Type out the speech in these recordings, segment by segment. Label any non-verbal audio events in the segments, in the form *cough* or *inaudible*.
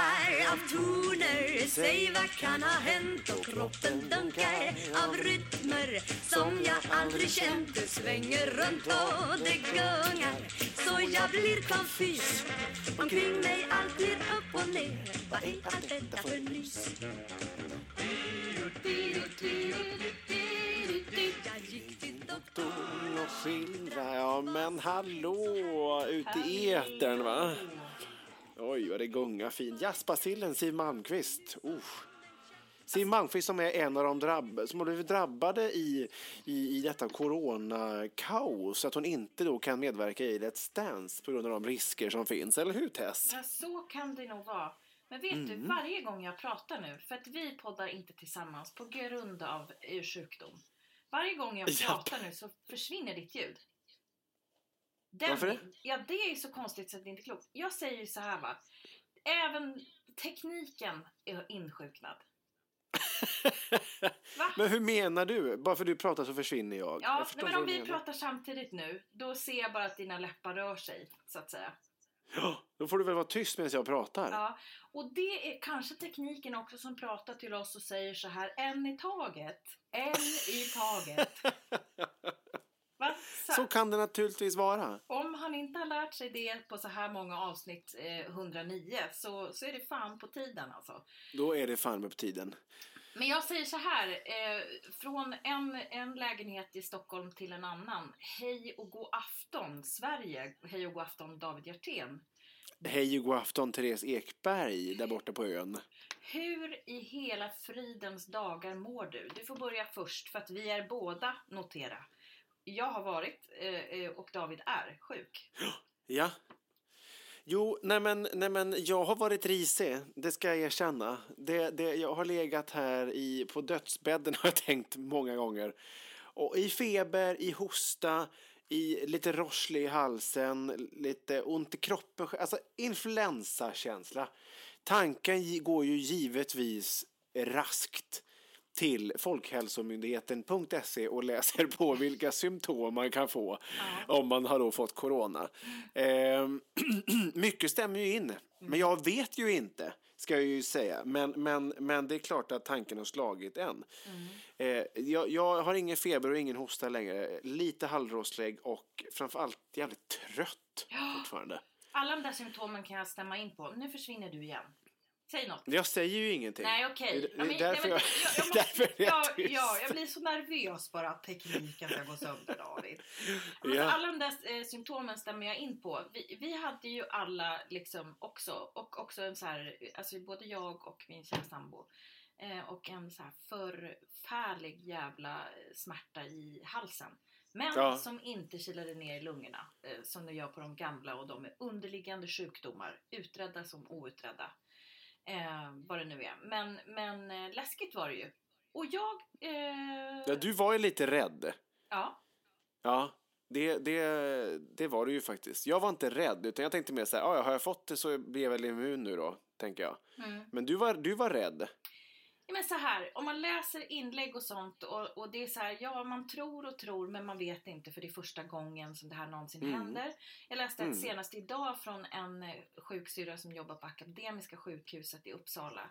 Surrar av toner Säg vad kan ha hänt? Och kroppen dunkar av rytmer som jag aldrig känt Det svänger runt och det gungar. Så jag blir konfys Omkring mig allt blir upp och ner. Vad är allt detta för nys? Jag gick till doktorn och skildra, ja men hallå, ute i etern va? Oj vad det gungar fint. Jazzbasillen Siw Malmkvist. Uh. Siw Malmkvist som är en av de drabb som har blivit drabbade i, i, i detta coronakaos. Att hon inte då kan medverka i Let's Dance på grund av de risker som finns. Eller hur Tess? Ja, så kan det nog vara. Men vet du, varje gång jag pratar nu, för att vi poddar inte tillsammans på grund av eh, sjukdom. Varje gång jag Japp. pratar nu så försvinner ditt ljud. Den, Varför det? Ja, det är ju så konstigt så att det inte är klokt. Jag säger ju så här va. Även tekniken är insjuknad. *laughs* Men hur menar du? Bara för du pratar så försvinner jag. Ja, jag men om vi menar. pratar samtidigt nu, då ser jag bara att dina läppar rör sig, så att säga. Ja, Då får du väl vara tyst medan jag pratar. Ja, och det är kanske tekniken också som pratar till oss och säger så här, en i taget, en i taget. *laughs* Va? Så, Så kan det naturligtvis vara. Om han inte har lärt sig det på så här många avsnitt, eh, 109, så, så är det fan på tiden alltså. Då är det fan på tiden. Men jag säger så här, eh, från en, en lägenhet i Stockholm till en annan. Hej och god afton Sverige, hej och god afton David Hjertén. Hej och god afton Therese Ekberg där borta på ön. Hur i hela fridens dagar mår du? Du får börja först för att vi är båda, notera. Jag har varit eh, eh, och David är sjuk. Ja. Jo, nej men, nej men jag har varit risig, det ska jag erkänna. Det, det, jag har legat här i, på dödsbädden *laughs* har jag tänkt många gånger. Och i feber, i hosta, i lite rosslig i halsen, lite ont i kroppen. Alltså influensakänsla. Tanken går ju givetvis raskt till Folkhälsomyndigheten.se och läser på vilka symptom man kan få om man har då fått corona. Eh, *clears throat* mycket stämmer ju in, men jag vet ju inte, ska jag ju säga. Men, men, men det är klart att tanken har slagit en. Eh, jag, jag har ingen feber och ingen hosta längre. Lite halvrosslig och framförallt jävligt trött fortfarande. Alla de där symptomen kan jag stämma in på. Nu försvinner du igen. Säg något. Jag säger ju ingenting. Nej okej. Det- Ja, men- är därför nej, men jag- jag, *laughs* jag, är jag ja, tyst. ja, jag blir så nervös bara att tekniken ska gå sönder David. Men *laughs* Ja. Alla de där eh, symptomen stämmer jag in på. Vi, vi hade ju alla liksom också, och också en så här, alltså både jag och min kära sambo, eh, och en så här förfärlig jävla smärta i halsen. Men Ja. som inte kilade ner i lungorna eh, som det gör på de gamla och de med underliggande sjukdomar. Utredda som outredda. Eh, vad det nu är. Men, men eh, läskigt var det ju. Och jag... Eh, Ja, du var ju lite rädd. ja. Ja, det, det, det var du ju faktiskt. Jag var inte rädd, utan jag tänkte mer så här, "Ah, ja, har jag fått det så blir jag väl immun nu då, tänker jag. Mm. Men du var, du var rädd. Ja, men så här, om man läser inlägg och sånt och, och det är så här, ja man tror och tror men man vet inte för det är första gången som det här någonsin Mm. händer. Jag läste Mm. senast idag från en eh, sjuksyrra som jobbar på Akademiska sjukhuset i Uppsala.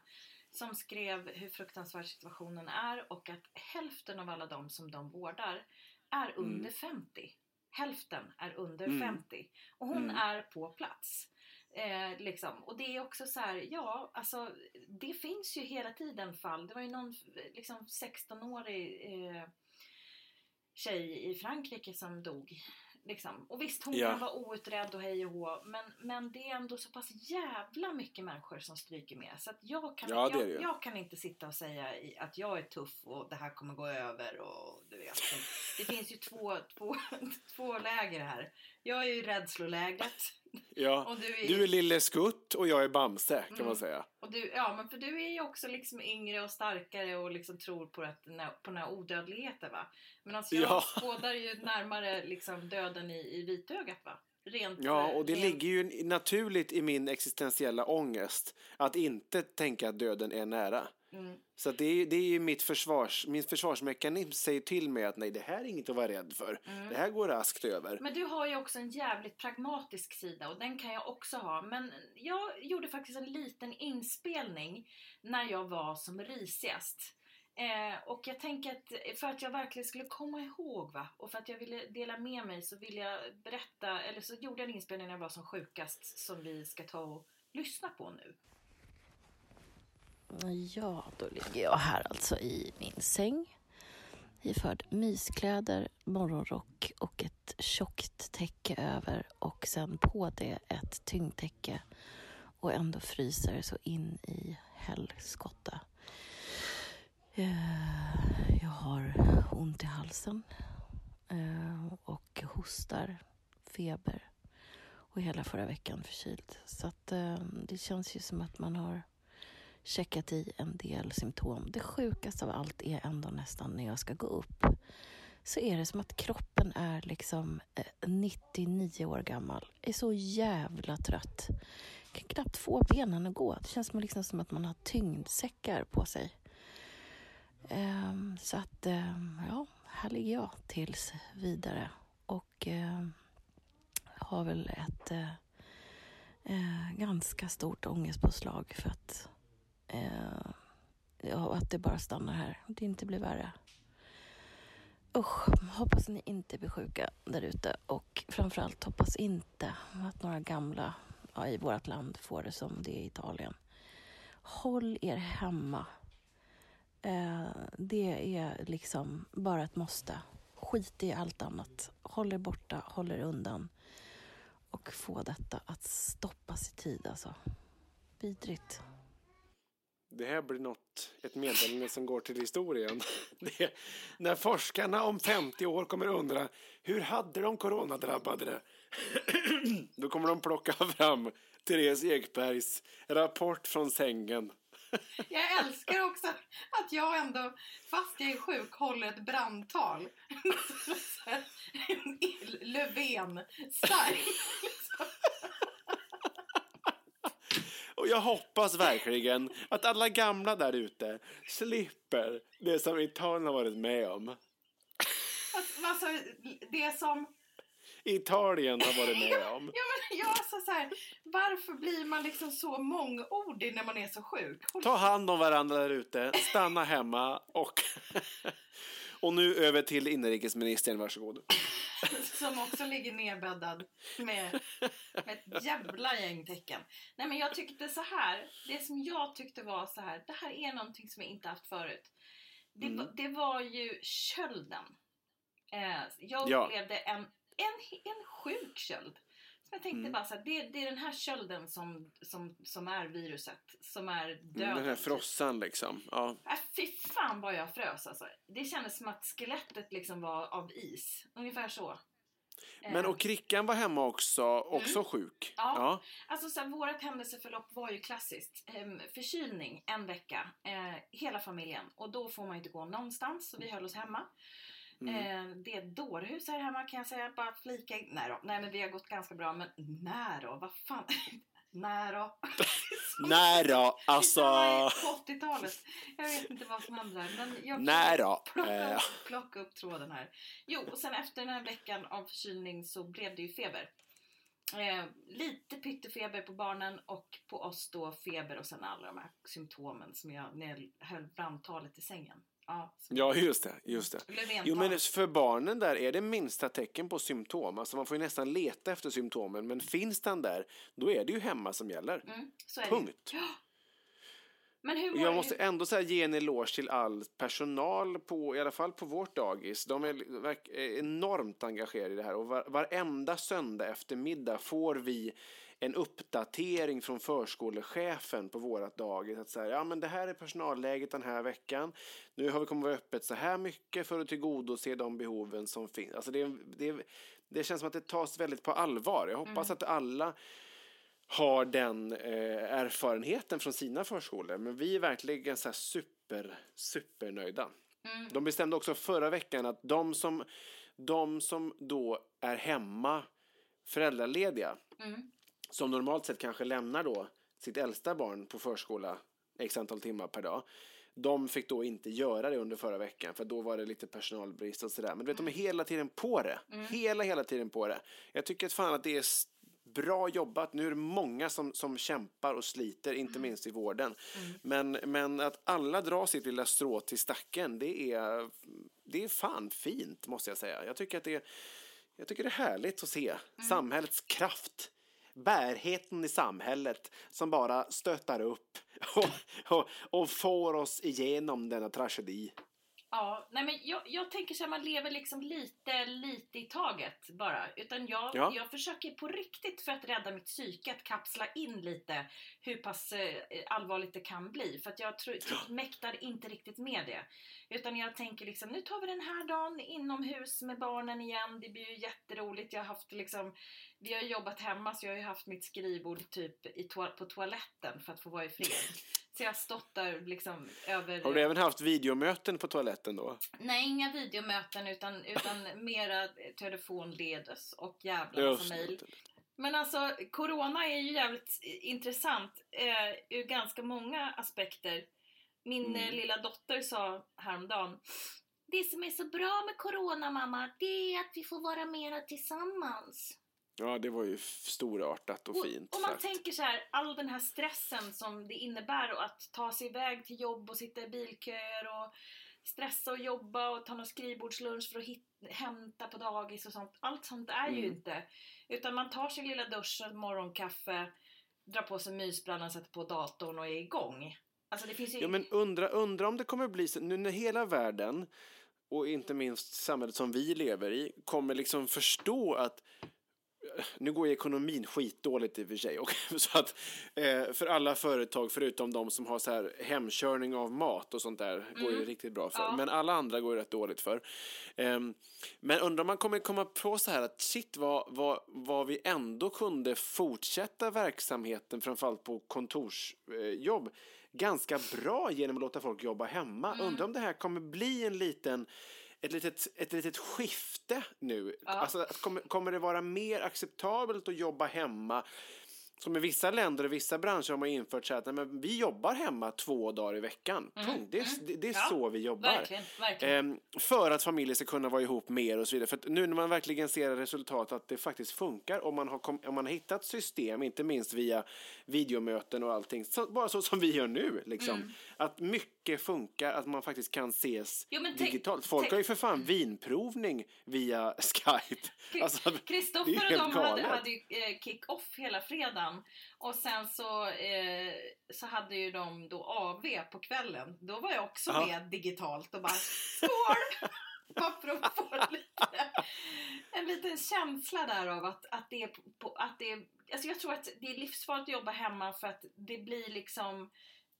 Som skrev hur fruktansvärd situationen är och att hälften av alla de som de vårdar är under 50. Hälften är under Mm. 50. Och hon Mm. är på plats. Eh, liksom. Och det är också så här, ja, alltså det finns ju hela tiden fall. Det var ju någon liksom 16-årig eh, tjej i Frankrike som dog. Liksom. Och visst, hon Ja. vara outredd och hej och hå, men, men det är ändå så pass jävla mycket människor som stryker med. Så att jag, kan, Ja, jag, jag kan inte sitta och säga att jag är tuff och det här kommer gå över och du vet. Det finns ju två, två, *laughs* två läger här. Jag är ju rädslolägret. *laughs* Ja. Och du är, Du är Lille Skutt och jag är Bamse, kan Mm. man säga. och du, ja, men för du är ju också liksom yngre och starkare och liksom tror på, att, på den här odödligheten va. Men alltså jag Ja. *laughs* skådar ju närmare liksom döden i, i vitögat va. Rent, Ja, och det rent, ligger ju naturligt i min existentiella ångest att inte tänka att döden är nära. Mm. Så det är, det är ju mitt försvars, min försvarsmekanism säger till mig att nej, det här är inget att vara rädd för. Det här går raskt över. Men du har ju också en jävligt pragmatisk sida och den kan jag också ha. Men jag gjorde faktiskt en liten inspelning när jag var som risigast. Eh, och jag tänker att för att jag verkligen skulle komma ihåg va, och för att jag ville dela med mig så vill jag berätta, eller så gjorde jag en inspelning när jag var som sjukast som vi ska ta och lyssna på nu. Ja, då ligger jag här alltså i min säng iförd myskläder, morgonrock och ett tjockt täcke över och sen på det ett tyngdtäcke och ändå fryser så in i helskotta. Eh, jag har ont i halsen eh, och hostar, feber och hela förra veckan förkyld. Så att eh, det känns ju som att man har checkat i en del symptom. Det sjukaste av allt är ändå nästan när jag ska gå upp så är det som att kroppen är liksom eh, 99 år gammal. Är så jävla trött. Kan knappt få benen att gå. Det känns som, liksom som att man har tyngdsäckar på sig. Ehm, så att, ehm, ja, här ligger jag tills vidare. Och ehm, har väl ett eh, eh, ganska stort ångestpåslag för att Eh, och att det bara stannar här. Att det inte blir värre. Usch, hoppas ni inte blir sjuka där ute. Och framförallt hoppas inte att några gamla ja, i vårt land får det som det är i Italien. Håll er hemma. Eh, det är liksom bara ett måste. Skit i allt annat. Håll er borta, håll er undan. Och få detta att stoppas i tid alltså. Vidrigt. Det här blir något, ett meddelande som går till historien. *laughs* Det är, när forskarna om 50 år kommer undra hur hade de coronadrabbade det? *clears throat* Då kommer de plocka fram Therese Ekbergs rapport från sängen. *laughs* Jag älskar också att jag ändå, fast jag är sjuk, håller ett brandtal. *laughs* Så här, Löfven, stark. Och jag hoppas verkligen att alla gamla där ute slipper det som Italien har varit med om. Alltså, alltså, det som... Italien har varit med *laughs* om. Ja, men jag alltså så här, varför blir man liksom så mångordig när man är så sjuk? Håll Ta hand om varandra där ute, stanna hemma och... *laughs* Och nu över till inrikesministern, varsågod. Som också ligger nedbäddad med, med ett jävla gäng tecken. Nej men jag tyckte så här. Det som jag tyckte var så här. Det här är någonting som jag inte haft förut. Det, Mm. var- det var ju kölden. Eh, jag Ja. upplevde en, en, en sjuk köld. Jag tänkte Mm. bara så här, det, det är den här kölden som, som, som är viruset, som är döden. Den här frossan liksom. Ja. Äh, fy fan vad jag frös alltså. Det kändes som att skelettet liksom var av is. Ungefär så. Men Eh, och Krickan var hemma också, också sjuk. Ja. Ja. Alltså så här, vårat händelseförlopp var ju klassiskt. Ehm, förkylning en vecka, eh, hela familjen. Och då får man ju inte gå någonstans, så vi höll oss hemma. Mm. Eh, det är dårhus här hemma kan jag säga, bara flika in. Nej då, nej men vi har gått ganska bra, men när då? Vad fan? *laughs* när då? *laughs* *laughs* Nej då, alltså. På 80-talet. Jag vet inte vad som hände där. Men jag Nej då. plocka, Eh, upp, plocka upp tråden här. Jo, och sen efter den här veckan av förkylning så blev det ju feber. Eh, lite pyttefeber på barnen och på oss då feber och sen alla de här symptomen som jag, när jag höll brandtalet i sängen. Ja, som- Ja, just det. Just det. Jo, men för barnen där är det minsta tecken på symptom. Alltså man får ju nästan leta efter symptomen. Men finns den där, då är det ju hemma som gäller. Mm, så. Punkt. Men hur mår Jag måste ändå säga ge en eloge till all personal, på, i alla fall på vårt dagis. De är, är enormt engagerade i det här och var, varenda söndag eftermiddag får vi en uppdatering från förskolechefen på vårt dagis. Att säga, ja men det här är personalläget den här veckan. Nu har vi kommit vara öppet så här mycket för att tillgodose de behoven som finns. Alltså det, det, det känns som att det tas väldigt på allvar. Jag hoppas att alla har den eh, erfarenheten från sina förskolor. Men vi är verkligen så super, supernöjda. De bestämde också förra veckan att de som, de som då är hemma föräldralediga, Mm. Som normalt sett kanske lämnar då sitt äldsta barn på förskola x antal timmar per dag. De fick då inte göra det under förra veckan för då var det lite personalbrist och sådär. Men du vet, de är hela tiden på det. Hela, hela tiden på det. Jag tycker att fan att det är bra jobbat. Nu är det många som, som kämpar och sliter, inte minst i vården. Men, men att alla drar sitt lilla strå till stacken, det är, det är fan fint måste jag säga. Jag tycker att det är, jag tycker det är härligt att se samhällets kraft bärheten i samhället som bara stöttar upp *laughs* och, och, och får oss igenom denna tragedi. Ja, nej men jag, jag tänker så här, man lever liksom lite, lite i taget bara. Utan jag, Ja. jag försöker på riktigt för att rädda mitt psyke att kapsla in lite hur pass eh, allvarligt det kan bli. För att jag tror, typ, mäktar inte riktigt med det. Utan jag tänker liksom, nu tar vi den här dagen inomhus med barnen igen. Det blir ju jätteroligt. Jag har haft liksom, vi har jobbat hemma så jag har ju haft mitt skrivbord typ i toa- på toaletten för att få vara i fred. *laughs* Så jag har stått där liksom över... Har du även haft videomöten på toaletten då? Nej, inga videomöten utan, utan *laughs* mera telefonledes och jävla massa mejl. Men alltså, corona är ju jävligt intressant eh, ur ganska många aspekter. Min Mm. eh, lilla dotter sa häromdagen Det som är så bra med corona mamma, det är att vi får vara mera tillsammans. Ja, det var ju storartat och fint och man sagt. tänker så här, all den här stressen som det innebär och att ta sig iväg till jobb och sitta i bilköer och stressa och jobba och ta någon skrivbordslunch för att hit, hämta på dagis och sånt. Allt sånt är ju Mm. inte. Utan man tar sin lilla dusch, ett morgonkaffe, drar på sig mysbrallan, sätter på datorn och är igång. Alltså det finns ju... Ja, men undra, undra om det kommer bli så, nu när hela världen och inte minst samhället som vi lever i kommer liksom förstå att nu går ju ekonomin skitdåligt i och för sig. Och *laughs* så att, eh, för alla företag förutom de som har så här hemkörning av mat och sånt där går ju riktigt bra för. Ja. Men alla andra går ju rätt dåligt för. Ehm, men undrar om man kommer komma på så här att shit vad, vad, vad vi ändå kunde fortsätta verksamheten framförallt på kontorsjobb ganska bra genom att låta folk jobba hemma. Undrar om det här kommer bli en liten ett litet, ett litet skifte nu. Alltså, kommer, kommer det vara mer acceptabelt att jobba hemma? Som i vissa länder och vissa branscher har man infört så att nej, men vi jobbar hemma två dagar i veckan. Punkt. Det, är- det, det är Ja, så vi jobbar. Verkligen, verkligen. Ehm, för att familjer ska kunna vara ihop mer och så vidare. För nu när man verkligen ser resultat att det faktiskt funkar om man har, om man har hittat system, inte minst via videomöten och allting, så, bara så som vi gör nu. Liksom. Att mycket funkar, att man faktiskt kan ses Jo, digitalt. Folk har ju för fan vinprovning via *laughs* Skype. Alltså, det Kristoffer och helt de hade, hade ju eh, kick-off hela fredagen. Och sen så, eh, så hade ju de då AV på kvällen. Då var jag också Ja. med digitalt och bara skål! Bara för att få lite, en liten känsla där av att, att det är på, att det är, alltså jag tror att det är livsfarligt att jobba hemma för att det blir liksom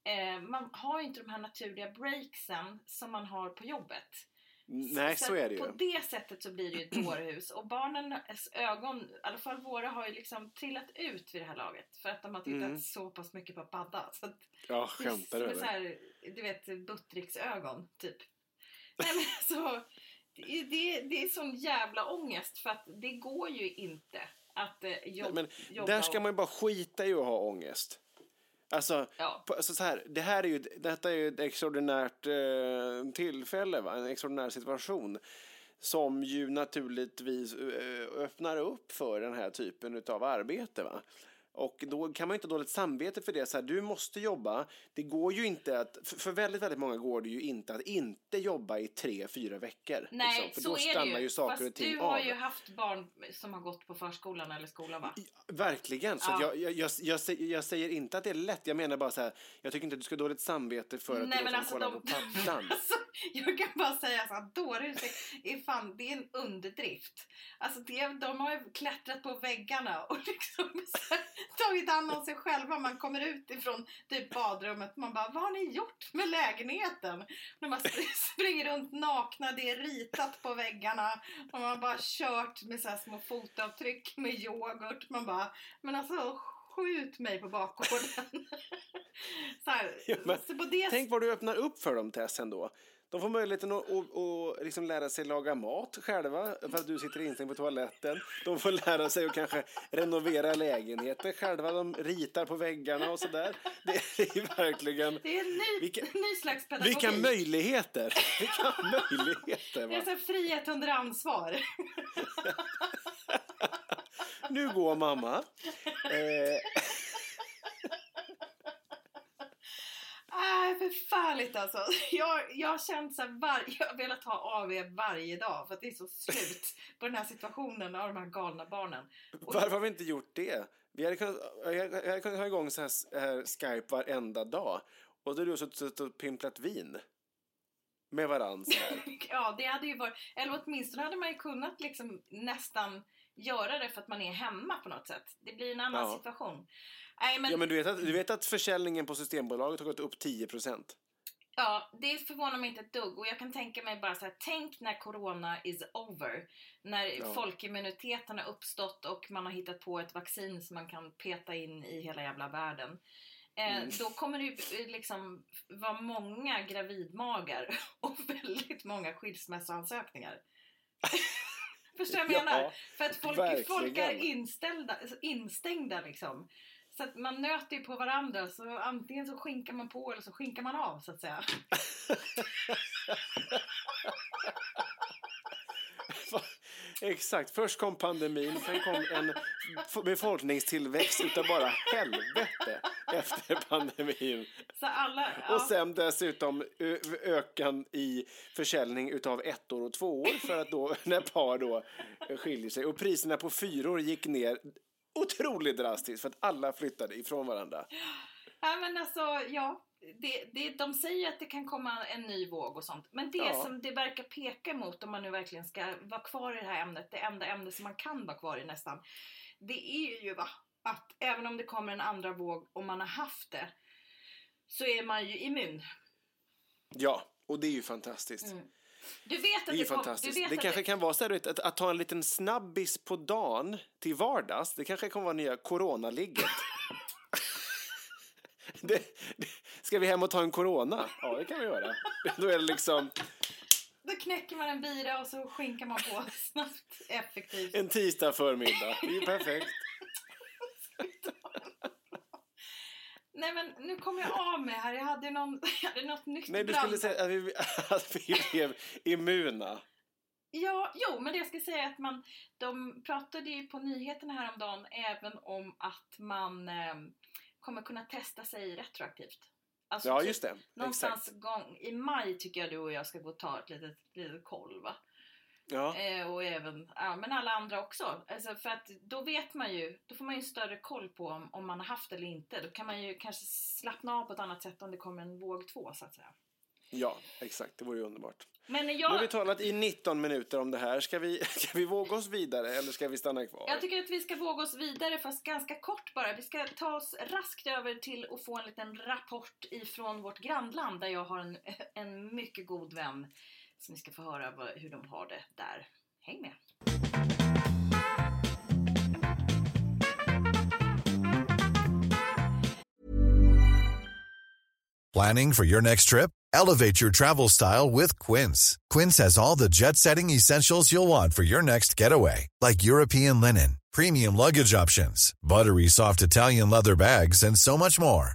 eh, man har ju inte de här naturliga breaksen som man har på jobbet. Nej, så att är det ju. På det sättet så blir det ju ett dårhus. Och barnens ögon, i alla fall våra, har ju liksom trillat ut vid det här laget. För att de har tittat Mm. så pass mycket på padda. Så Ja, skämtar du så eller? här, du vet, Buttricks-ögon, typ. Nej men så, det, är- det, är- det är sån jävla ångest för att det går ju inte att eh, jobb, Men jobba där ska man ju bara skita i att ha ångest. Alltså, Ja. på, alltså så här, det här är ju, detta är ju ett extraordinärt eh, tillfälle, va? en extraordinär situation som ju naturligtvis eh, öppnar upp för den här typen av arbete. Va? Och då kan man ju inte ha dåligt samvete för det. Så här, du måste jobba. Det går ju inte att, för, väldigt, väldigt många går det ju inte att inte jobba i tre, fyra veckor. Nej, liksom, för så då är stannar det ju. ju saker Fast och ting du har av. ju haft barn som har gått på förskolan eller skolan va? Verkligen. Så Ja. jag, jag, jag, jag, säger, jag säger inte att det är lätt. Jag menar bara så här, jag tycker inte att du ska ha dåligt samvete för att Nej, du men alltså dem de- kolla på paddan. *laughs* Alltså, jag kan bara säga så att dårhuset är fan, det är en underdrift. Alltså det, de har ju klättrat på väggarna och *laughs* liksom så här, *laughs* tagit hand om sig själva. Man kommer ut ifrån typ badrummet man bara, vad har ni gjort med lägenheten? De bara *laughs* springer runt nakna, det är ritat på väggarna och man bara kört med så här små fotavtryck med yoghurt. Man bara, men alltså skjut mig på bakgården. *laughs* så Ja, så på det Tänk vad du öppnar upp för dem, Tess, ändå. De får möjligheten att, att, att liksom lära sig laga mat själva för att du sitter instängd på toaletten. De får lära sig att kanske renovera lägenheter själva. De ritar på väggarna och sådär. Det är verkligen... Det är en ny, Vilka- ny slags pedagogik. Vilka möjligheter! Vilka möjligheter! Det är Va? så frihet under ansvar. Nu går mamma. Eh, Nej, förfärligt alltså. *laughs* Jag, jag har känt så var, jag har velat ha AV varje dag för att det är så slut på den här situationen av de här galna barnen. Och- Varför har vi inte gjort det? Vi hade kunnat, jag hade kunnat ha igång så här, Skype varenda dag. Och då har du suttit och pimplat vin. Med varandra. *laughs* Ja, det hade ju varit, eller åtminstone hade man ju kunnat liksom nästan göra det för att man är hemma på något sätt. Det blir en annan Ja. situation. Nej, men, Ja, men du vet, att, du vet att försäljningen på Systembolaget har gått upp 10 procent? Ja, det förvånar mig inte ett dugg. Och jag kan tänka mig bara så här, tänk när corona is over. När Ja. folkimmuniteten har uppstått och man har hittat på ett vaccin som man kan peta in i hela jävla världen. Eh, Mm. Då kommer det ju eh, liksom vara många gravidmagar *laughs* och väldigt många skilsmässoansökningar. *laughs* Förstår du vad jag Ja, menar? För att folk, folk är inställda, instängda liksom. Så att man nöter ju på varandra så antingen så skinkar man på eller så skinkar man av så att säga. *laughs* Exakt. Först kom pandemin, sen kom en befolkningstillväxt utav bara helvete efter pandemin. Alla, ja, Och sen dessutom ökan i försäljning utav ettor och tvåor för att då, *laughs* när par då skiljer sig. Och priserna på fyror gick ner otroligt drastiskt för att alla flyttade ifrån varandra. ja, men alltså ja. Det, det, de säger att det kan komma en ny våg och sånt. Men det Ja. som det verkar peka mot om man nu verkligen ska vara kvar i det här ämnet, det enda ämne som man kan vara kvar i nästan. Det är ju va, att även om det kommer en andra våg och man har haft det så är man ju immun. Ja, och det är ju fantastiskt. Mm. Du vet att Det är kom- fantastiskt. Det kanske kan vara så här, att, att ta en liten snabbis på dagen till vardags. Det kanske kommer vara nya coronaligget. *laughs* det, det, ska vi hem och ta en corona? Ja, det kan vi göra. Då är det liksom Då knäcker man en bira och så skinkar man på snabbt, effektivt. en tisdag förmiddag. Det är ju perfekt. *laughs* Nej men nu kommer jag av mig här. Jag hade, någon, *laughs* jag hade något nytt Nej, du brand- skulle säga att vi, *laughs* att vi blev immuna. Ja, jo, men det jag ska säga är att man, de pratade ju på nyheterna häromdagen även om att man eh, kommer kunna testa sig retroaktivt. Alltså Ja, typ just det. Någonstans Exakt. gång i maj tycker jag du och jag ska gå och ta ett litet, litet koll va? Ja. Eh, och även, ja men alla andra också. Alltså för att då vet man ju, då får man ju större koll på om, om man har haft eller inte. Då kan man ju kanske slappna av på ett annat sätt om det kommer en våg två så att säga. Ja, exakt. Det vore ju underbart. Men Nu har jag, vi talat i 19 minuter om det här. Ska vi, *laughs* ska vi våga oss vidare eller ska vi stanna kvar? jag tycker att vi ska våga oss vidare, fast ganska kort bara. Vi ska ta oss raskt över till att få en liten rapport ifrån vårt grannland, där jag har en, *laughs* en mycket god vän som vi ska få höra hur de har det där. Häng med! Planning for your next trip? Elevate your travel style with Quince. Quince has all the jet setting essentials you'll want for your next getaway, like European linen, premium luggage options, buttery soft Italian leather bags, and so much more.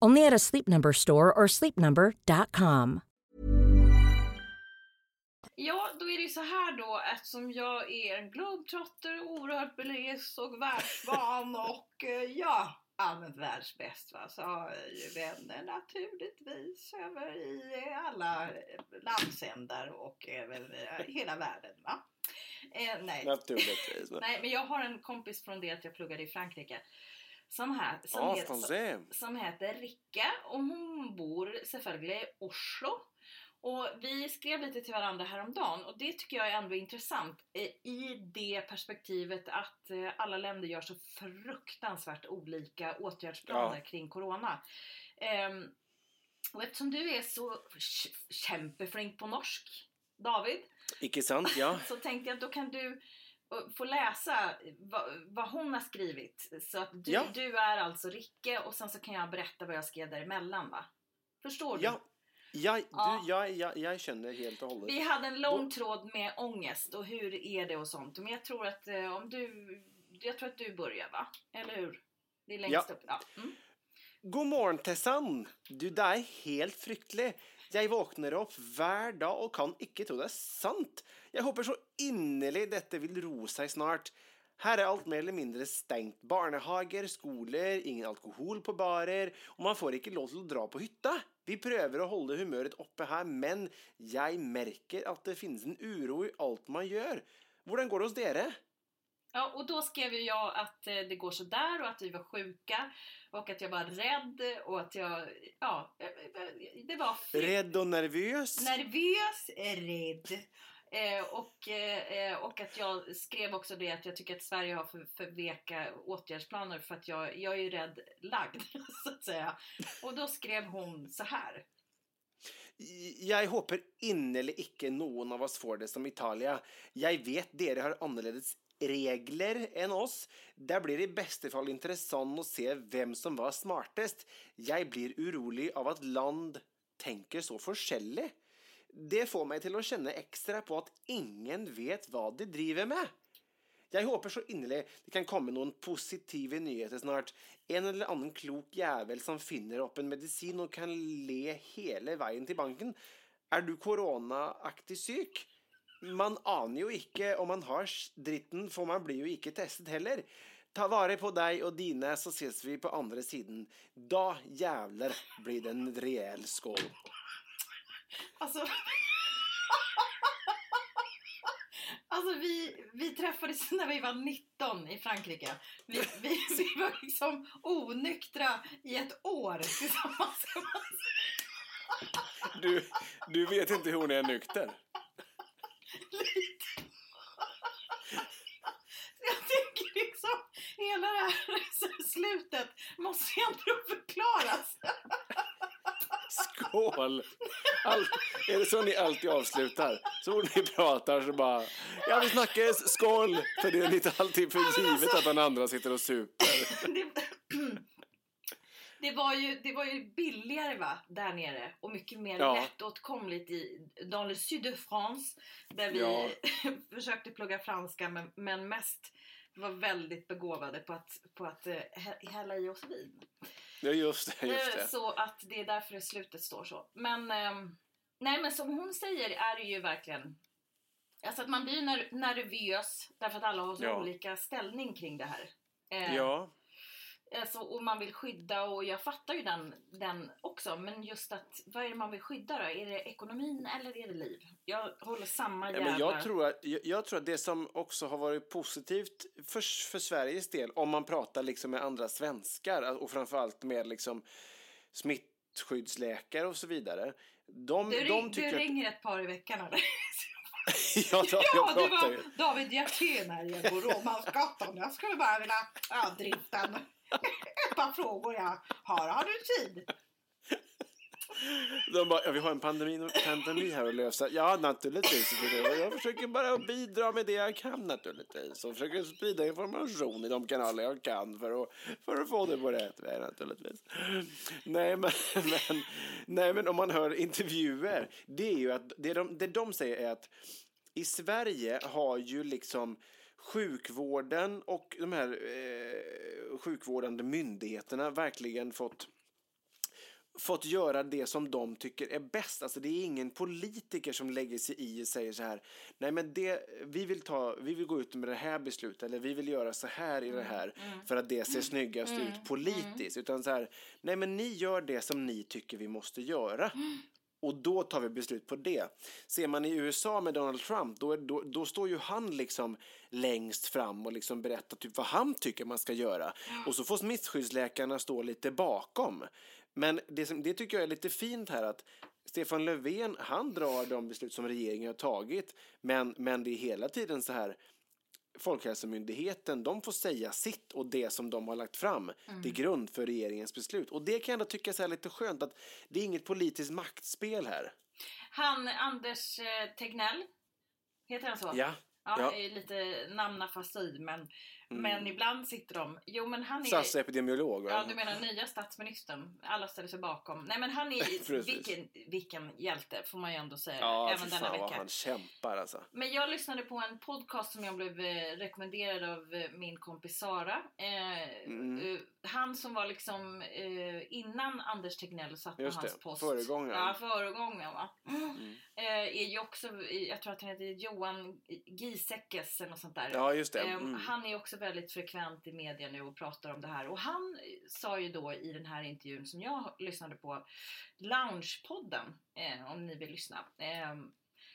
Only at a Sleep Number store or sleepnumber.com. Ja, då är det så här då, eftersom jag är en globetrotter, oerhört beläst och världsvan *laughs* och eh, ja, allmänt världsbäst va, så har jag ju vänner naturligtvis över i eh, alla landsändar och över eh, hela världen va. Eh, nej. Naturligtvis. men- nej, men jag har en kompis från det att jag pluggade i Frankrike som, här, som, Ja, heter, som heter Ricka och hon bor selvfølgelig i Oslo. Och vi skrev lite till varandra häromdagen och det tycker jag är ändå intressant i det perspektivet att eh, alla länder gör så fruktansvärt olika åtgärdsplaner Ja. kring Corona. Ehm, och eftersom du är så kämpeflink på norsk, David, Icke sant, ja. *laughs* så tänkte jag att då kan du få läsa vad, vad hon har skrivit. Så att du, Ja. du är alltså Ricke och sen så kan jag berätta vad jag skrev däremellan va? Förstår du? Ja, jag, Ja. du, jag, jag, jag känner helt och hållet. Vi hade en lång tråd med ångest och hur är det och sånt. Men jag tror att eh, om du, jag tror att du börjar va? Eller hur? Det är längst Ja. upp. Ja. Mm. God morgen, Tessan! Du, det er helt fryktelig. Jeg våkner opp hver dag og kan ikke tro det er sant. Jeg håper så inderlig dette vil roe seg snart. Her er alt mer eller mindre stengt. Barnehager, skoler, ingen alkohol på barer, og man får ikke lov til å dra på hytta. Vi prøver å holde humøret oppe her, men jeg merker at det finnes en uro i alt man gjør. Hvordan går det hos dere? Ja, och då skrev jag att eh, det går så där och att vi var sjuka och att jag var rädd och att jag, ja, eh, eh, det var Redd og nervøs? nervös, rädd. Eh, och, eh, och att jag skrev också det att jag tycker att Sverige har för, för veka åtgärdsplaner för att jag, jag är ju rädd lagd, *laughs* så att säga. Och då skrev hon så här. Jag hoppas innerligt ikke någon av oss får det som Italien. Jag vet att ni har annorlunda regler än oss. Det blir i bästa fall intressant att se vem som var smartast. Jag blir orolig av att land tänker så forskjellig. Det får mig till att känna extra på att ingen vet vad de driver med. Jag hoppas så inderlig det kan komma någon positiva nyheter snart. En eller annan klok jävel som finner upp en medicin och kan le hela vägen till banken. Är du coronaaktig sjuk? Man anar ju inte om man har dritten, för man blir ju inte testad heller. Ta vare på dig och dina, så ses vi på andra sidan. Då jävlar blir det en rejäl skål. Alltså... *laughs* alltså vi, vi träffades när vi var 19 i Frankrike. Vi, vi, *laughs* vi var liksom onyktra i ett år tillsammans. *laughs* Du, du vet inte hur hon är nykter. Jag tänker liksom, hela det här slutet måste ändå förklaras. Skål! Allt, är det så ni alltid avslutar? Så fort ni pratar så bara, ja vi snackades, skål! För det är inte alltid för givet att den andra sitter och super. Det, det, var ju, det var ju billigare va, där nere och mycket mer Ja. lättåtkomligt i dans le sud de France där vi Ja. *laughs* försökte plugga franska men, men mest var väldigt begåvade på att, på att hä- hälla i oss vin. Ja, just det. Just Eh, det. Så att det är därför det slutet står så. Men, ehm, nej men som hon säger är det ju verkligen Alltså att man blir ner- nervös därför att alla har så Ja. olika ställning kring det här. Eh, Ja, Alltså, och man vill skydda och jag fattar ju den, den också. Men just att, vad är det man vill skydda då? Är det ekonomin eller är det liv? Jag håller samma Ja, jävla... men jag, tror att, jag, jag tror att det som också har varit positivt för, för Sveriges del, om man pratar liksom med andra svenskar och framförallt med liksom smittskyddsläkare och så vidare. De, du, de du tycker att... ringer ett par i veckan eller? *laughs* ja, jag *laughs* Ja, det var David Hjertén här på Råmansgatan. Jag skulle bara vilja ja, drifta *laughs* ett par frågor jag har. Har du tid? De bara, ja, vi har en pandemi, pandemi här att lösa. Ja, naturligtvis. Jag försöker bara bidra med det jag kan naturligtvis. Och försöker sprida information i de kanaler jag kan för att, för att få det på rätt väg naturligtvis. Nej men, men, nej, men om man hör intervjuer, det är ju att det de, det de säger är att i Sverige har ju liksom sjukvården och de här eh, sjukvårdande myndigheterna verkligen fått fått göra det som de tycker är bäst. Alltså det är ingen politiker som lägger sig i och säger så här. Nej men det, vi vill ta, vi vill gå ut med det här beslutet eller vi vill göra så här i det här för att det ser snyggast ut politiskt. Utan så här, nej men ni gör det som ni tycker vi måste göra. Och då tar vi beslut på det. Ser man i USA med Donald Trump, då, då, då står ju han liksom längst fram och liksom berättar typ vad han tycker man ska göra. Och så får smittskyddsläkarna stå lite bakom. Men det, som, det tycker jag är lite fint här att Stefan Löfven, han drar de beslut som regeringen har tagit. Men, men det är hela tiden så här Folkhälsomyndigheten, de får säga sitt och det som de har lagt fram till grund för regeringens beslut. Och det kan jag ändå tycka är lite skönt att det är inget politiskt maktspel här. Han Anders eh, Tegnell, heter han så? Ja. Ja, Ja. Mm. lite namnafasi men, men ibland sitter de... Jo men han är... SAS epidemiolog va? Ja, du menar nya statsministern. Alla ställer sig bakom. Nej men han är... *laughs* Vilken, vilken hjälte får man ju ändå säga. Ja, även denna vecka. han kämpar alltså. Men jag lyssnade på en podcast som jag blev eh, rekommenderad av eh, min kompis Sara. Eh, Mm. Eh, han som var liksom eh, innan Anders Tegnell satt på Just hans det, post. föregångaren. Ja, föregångaren va. Mm. Eh, är ju också, jag tror att han heter Johan Giesecke eller något sånt där. Ja, just det. Eh, Mm. Han är också väldigt frekvent i media nu och pratar om det här. Och han eh, sa ju då i den här intervjun som jag lyssnade på, Loungepodden, eh, om ni vill lyssna. Eh,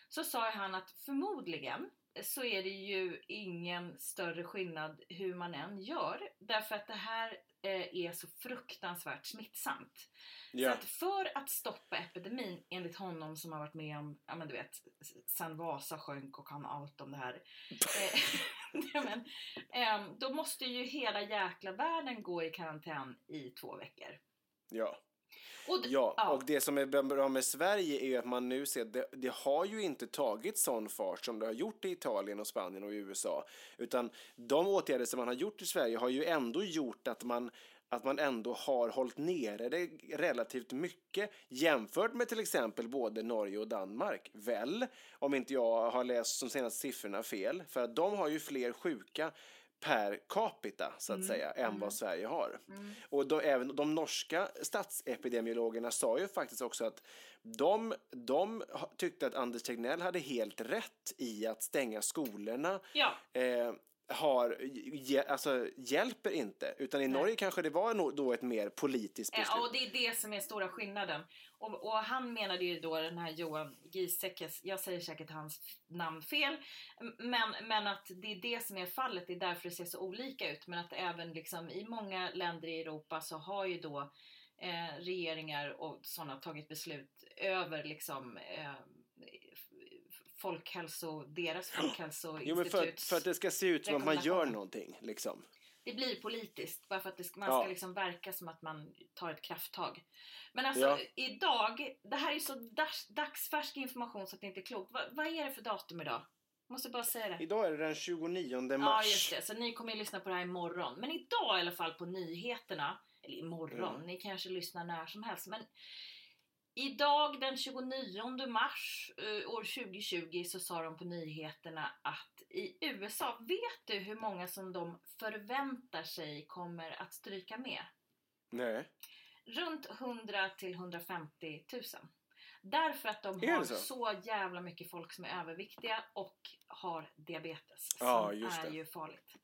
så sa han att förmodligen så är det ju ingen större skillnad hur man än gör. Därför att det här eh, är så fruktansvärt smittsamt. Ja. Så att för att stoppa epidemin, enligt honom som har varit med om, ja men du vet, sen Vasa sjönk och han allt om det här. Eh, *laughs* ja, men, ehm, då måste ju hela jäkla världen gå i karantän i två veckor. Ja. Och d- Ja, och det som är bra med Sverige är ju att man nu ser att det, det har ju inte tagit sån fart som det har gjort i Italien och Spanien och USA. Utan de åtgärder som man har gjort i Sverige har ju ändå gjort att man att man ändå har hållit nere det relativt mycket jämfört med till exempel både Norge och Danmark. Väl, om inte jag har läst de senaste siffrorna fel. För att de har ju fler sjuka per capita så att säga än vad Sverige har. Och då, även de norska statsepidemiologerna sa ju faktiskt också att de, de tyckte att Anders Tegnell hade helt rätt i att stänga skolorna. Ja. Eh, har, alltså, hjälper inte. Utan i Norge kanske det var då ett mer politiskt beslut. Ja, och det är det som är stora skillnaden. Och, och han menade ju då den här Johan Giesecke, jag säger säkert hans namn fel, men, men att det är det som är fallet, det är därför det ser så olika ut. Men att även liksom i många länder i Europa så har ju då eh, regeringar och sådana tagit beslut över liksom eh, folkhälso, deras folkhälsoinstitut. Jo, men för, för att det ska se ut som att man gör någonting. Liksom. Det blir politiskt, bara för att det, ska- man Ja. ska liksom verka som att man tar ett krafttag. Men alltså Ja. idag, det här är så dags, dagsfärsk information så att det inte är klokt. Va, vad är det för datum idag? Måste bara säga det. Idag är det den 29 Ja, mars. just det. Så ni kommer ju lyssna på det här imorgon. Men idag i alla fall på nyheterna, eller imorgon, Mm. ni kanske lyssnar när som helst. Men idag den 29 mars eh, år 2020 så sa de på nyheterna att i USA, vet du hur många som de förväntar sig kommer att stryka med? Nej. Runt 100 till 150 000. Därför att de har så? så? jävla mycket folk som är överviktiga och har diabetes. Ja, som är det. ju farligt.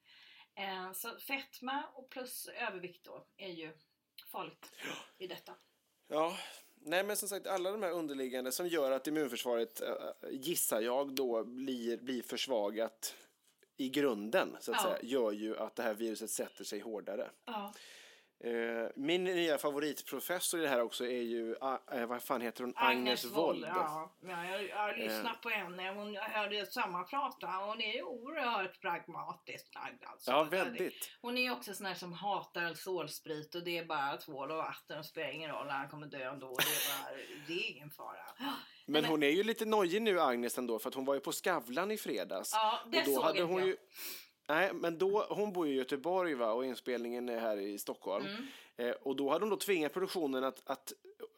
Eh, så fetma och plus övervikt då är ju farligt i detta. Ja, nej men som sagt alla de här underliggande som gör att immunförsvaret, äh, gissar jag då, blir, blir försvagat i grunden så att Ja. säga, gör ju att det här viruset sätter sig hårdare. Ja. Eh, min nya favoritprofessor i det här också är ju, ah, eh, vad fan heter hon, Agnes, Wold. Ja, ja, jag, jag har lyssnat Eh. på henne. Hon hörde samma prata. Hon är ju oerhört pragmatiskt lagd. Alltså. Ja, väldigt. Hon är ju också sån här som hatar alkoholsprit och det är bara tvål och vatten och spelar ingen roll. Han kommer dö ändå. Det är, bara, *laughs* det är ingen fara. Men hon är ju lite nojig nu, Agnes, ändå, för att hon var ju på Skavlan i fredags. Ja, det och då såg hade hon jag. ju Nej, men då, hon bor i Göteborg va, och inspelningen är här i Stockholm. Mm. Eh, och då hade hon då tvingat produktionen att, att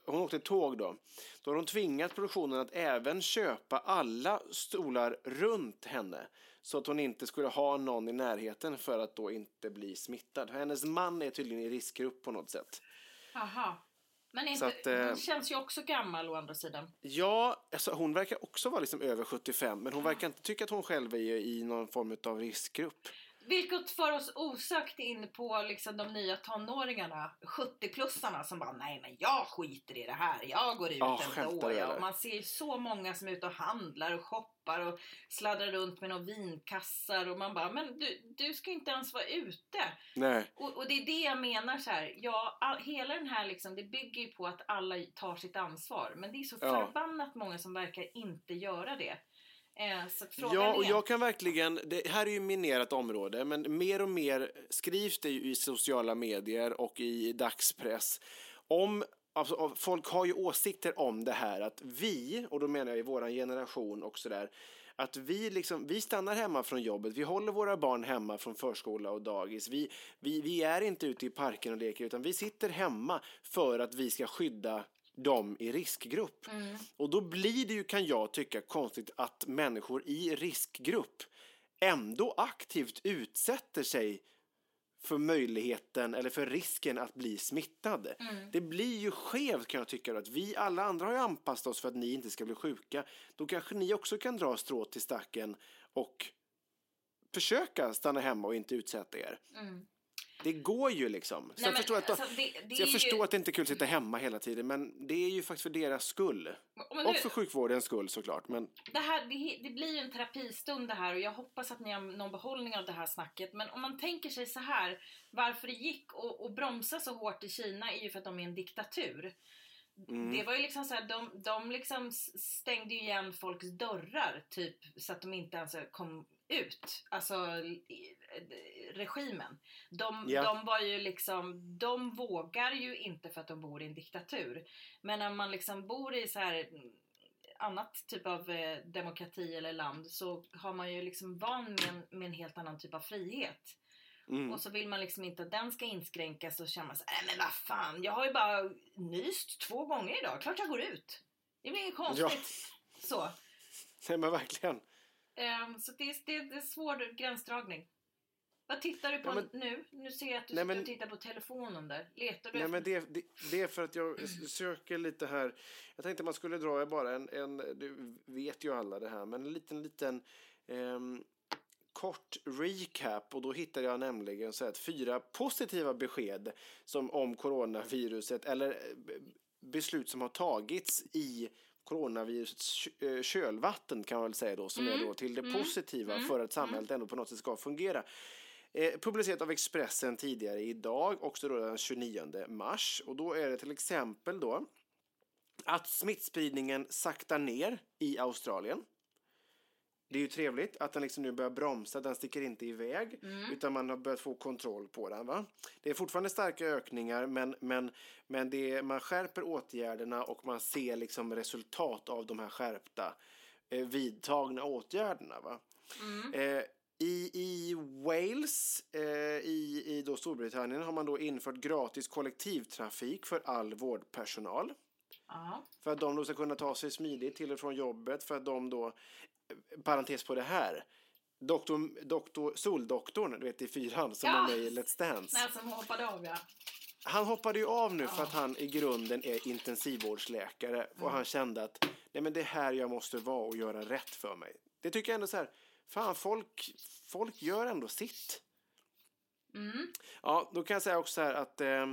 hon åkte tåg då. Då hade hon tvingat produktionen att även köpa alla stolar runt henne. Så att hon inte skulle ha någon i närheten för att då inte bli smittad. Hennes man är tydligen i riskgrupp på något sätt. Aha. Men inte, att, eh, hon känns ju också gammal å andra sidan. Ja, alltså hon verkar också vara liksom över 75 men hon verkar inte tycka att hon själv är i någon form av riskgrupp. Vilket för oss osökt in på liksom de nya tonåringarna, 70-plussarna som bara nej men jag skiter i det här, jag går ut Ja, ändå. Ja. Och Man ser ju så många som är ute och handlar och shoppar och sladdrar runt med några vinkassar och man bara men du, du ska inte ens vara ute. Nej. Och, och det är det jag menar så här. Ja, all, hela den här liksom, det bygger ju på att alla tar sitt ansvar. Men det är så Ja. förbannat många som verkar inte göra det. Eh, Ja, och jag kan verkligen, det här är ju minerat område, men mer och mer skrivs det ju i sociala medier och i dagspress om Alltså, folk har ju åsikter om det här att vi, och då menar jag i våran generation och sådär, att vi, liksom, vi stannar hemma från jobbet, vi håller våra barn hemma från förskola och dagis. Vi, vi, vi är inte ute i parken och leker utan vi sitter hemma för att vi ska skydda dem i riskgrupp. Och då blir det ju, kan jag tycka, konstigt att människor i riskgrupp ändå aktivt utsätter sig för möjligheten eller för risken att bli smittad. Det blir ju skevt kan jag tycka. då, Att vi alla andra har ju anpassat oss för att ni inte ska bli sjuka. Då kanske ni också kan dra strå till stacken och försöka stanna hemma och inte utsätta er. Det går ju liksom. Så Nej, jag men, förstår, att, alltså, det- det jag förstår ju- att det inte är kul att sitta hemma hela tiden men det är ju faktiskt för deras skull. Men Och nu- för sjukvårdens skull såklart. Men det, här, det, det blir ju en terapistund det här och jag hoppas att ni har någon behållning av det här snacket. Men om man tänker sig så här, varför det gick att bromsa så hårt i Kina är ju för att de är en diktatur. Det var ju liksom så här, de, de liksom stängde ju igen folks dörrar typ så att de inte ens kom ut. Alltså regimen. De, Ja. de var ju liksom, de vågar ju inte för att de bor i en diktatur. Men när man liksom bor i så här mm, annat typ av eh, demokrati eller land så har man ju liksom van med en, med en helt annan typ av frihet. Mm. Och så vill man liksom inte att den ska inskränkas och känna så äh, men vad fan, jag har ju bara nyst två gånger idag, klart jag går ut. Det väl inget konstigt. Så. *laughs* Nej men verkligen. Ehm, så det är, det, det är svår gränsdragning. Vad tittar du på Ja, men- nu? Nu ser jag att du Nej, sitter och tittar på telefonen där. Letar du Nej, efter? men det, det, det är för att jag söker lite här. Jag tänkte man skulle dra bara en, en, du vet ju alla det här, men en liten, liten ehm, kort recap och då hittade jag nämligen så att fyra positiva besked som om coronaviruset eller eh, beslut som har tagits i coronavirusets eh, kölvatten kan man väl säga då som är då till det positiva för att samhället ändå på något sätt ska fungera. Eh, publicerat av Expressen tidigare idag, också då den 29 mars. Och då är det till exempel då att smittspridningen saktar ner i Australien. Det är ju trevligt att den liksom nu börjar bromsa, den sticker inte iväg utan man har börjat få kontroll på den. Va? Det är fortfarande starka ökningar men, men, men det är, man skärper åtgärderna och man ser liksom resultat av de här skärpta eh, vidtagna åtgärderna. Va? Eh, i, I Wales, eh, i, i då Storbritannien, har man då infört gratis kollektivtrafik för all vårdpersonal. Ja. För att de då ska kunna ta sig smidigt till och från jobbet. För att de då, eh, parentes på det här, doktor, doktor, Soldoktorn, du vet i fyran som Ja. var med i Let's Dance. Den som hoppade av ja. Han hoppade ju av nu för att han i grunden är intensivvårdsläkare och han kände att nej men det är här jag måste vara och göra rätt för mig. Det tycker jag ändå så här, fan folk, folk gör ändå sitt. Ja, då kan jag säga också så här att eh,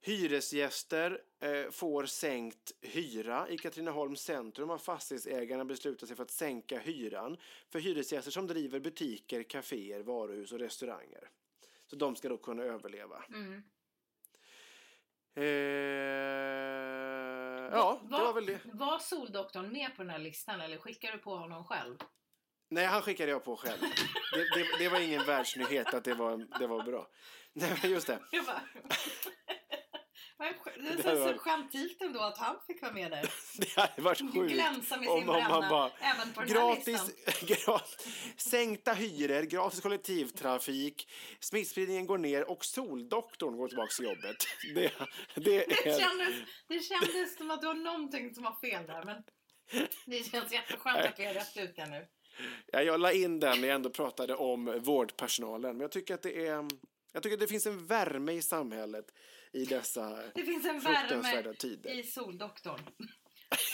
hyresgäster eh, får sänkt hyra. I Katrineholms centrum har fastighetsägarna beslutat sig för att sänka hyran för hyresgäster som driver butiker, kaféer, varuhus och restauranger. Så de ska då kunna överleva. Eh, ja, det var väl det. Var Soldoktorn med på den här listan eller skickar du på honom själv? Nej, han skickade jag på själv. Det, det, det var ingen världsnyhet att det var, det var bra. Nej, men just det. *laughs* Jag bara... Det Det är var- så skämtilt ändå att han fick vara med där. *laughs* Det hade varit sjukt. glänsa med sin om, om man bränna bara, även på den här gratis, *laughs* gratis, sänkta hyror, gratis kollektivtrafik, smittspridningen går ner och Soldoktorn går tillbaka till jobbet. Det, det Det är... kändes, det kändes som att det var någonting som var fel där. Men det känns jätteskönt att vi har rätt ut det nu. Ja, jag la in den när jag ändå pratade om vårdpersonalen. Men jag tycker att det är... Jag tycker att det finns en värme i samhället i dessa *laughs* Det finns en värme tider. i Soldoktorn. *laughs*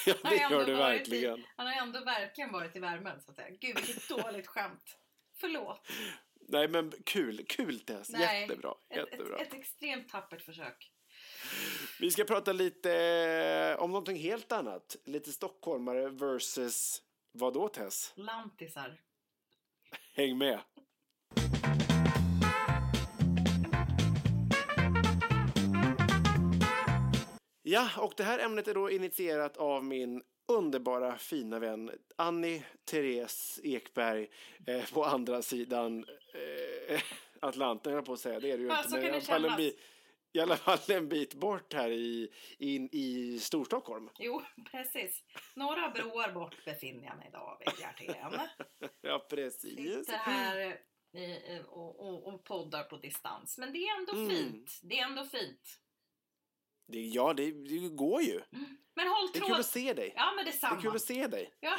Ja, det gör det verkligen. I, han har ändå verkligen varit i värmen så att säga. Gud vilket *laughs* dåligt skämt. Förlåt. Nej, men kul. Kul Tess. Nej, Jättebra. Ett, Jättebra. ett, ett extremt tappert försök. Vi ska prata lite om någonting helt annat. Lite stockholmare versus vad då Tess? Lantisar. Häng med. Ja, och det här ämnet är då initierat av min underbara fina vän Annie Therese Ekberg eh, på andra sidan eh, Atlanten, jag på att säga. Det är det ju Ja, inte. så Men kan det kännas. I alla fall en bit bort här i, in, i Storstockholm. Jo, precis. Några broar bort befinner jag mig David Hjertén. *laughs* Ja, precis. Sitter här i, och, och, och poddar på distans. Men det är ändå Mm. fint. Det är ändå fint. Det, ja, det, det går ju. Men håll Det är tråd. kul att se dig. Ja, men Det detsamma. är kul att se dig. Ja.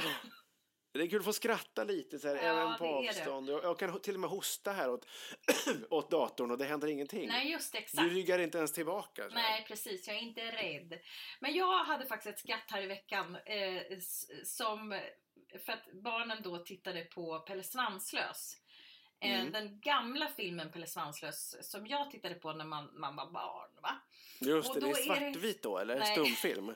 Det är kul att få skratta lite så här, Ja, även på avstånd. Jag, jag kan till och med hosta här åt, *clears throat* åt datorn och det händer ingenting. Nej, just det, du exakt. ryggar inte ens tillbaka. Nej, precis. Jag är inte rädd. Men jag hade faktiskt ett skratt här i veckan eh, som för att barnen då tittade på Pelle Svanslös. Eh, Mm. Den gamla filmen Pelle Svanslös som jag tittade på när man, man var barn. Va? Just och det, det är är det- svartvit då eller? Nej. Stumfilm? *laughs*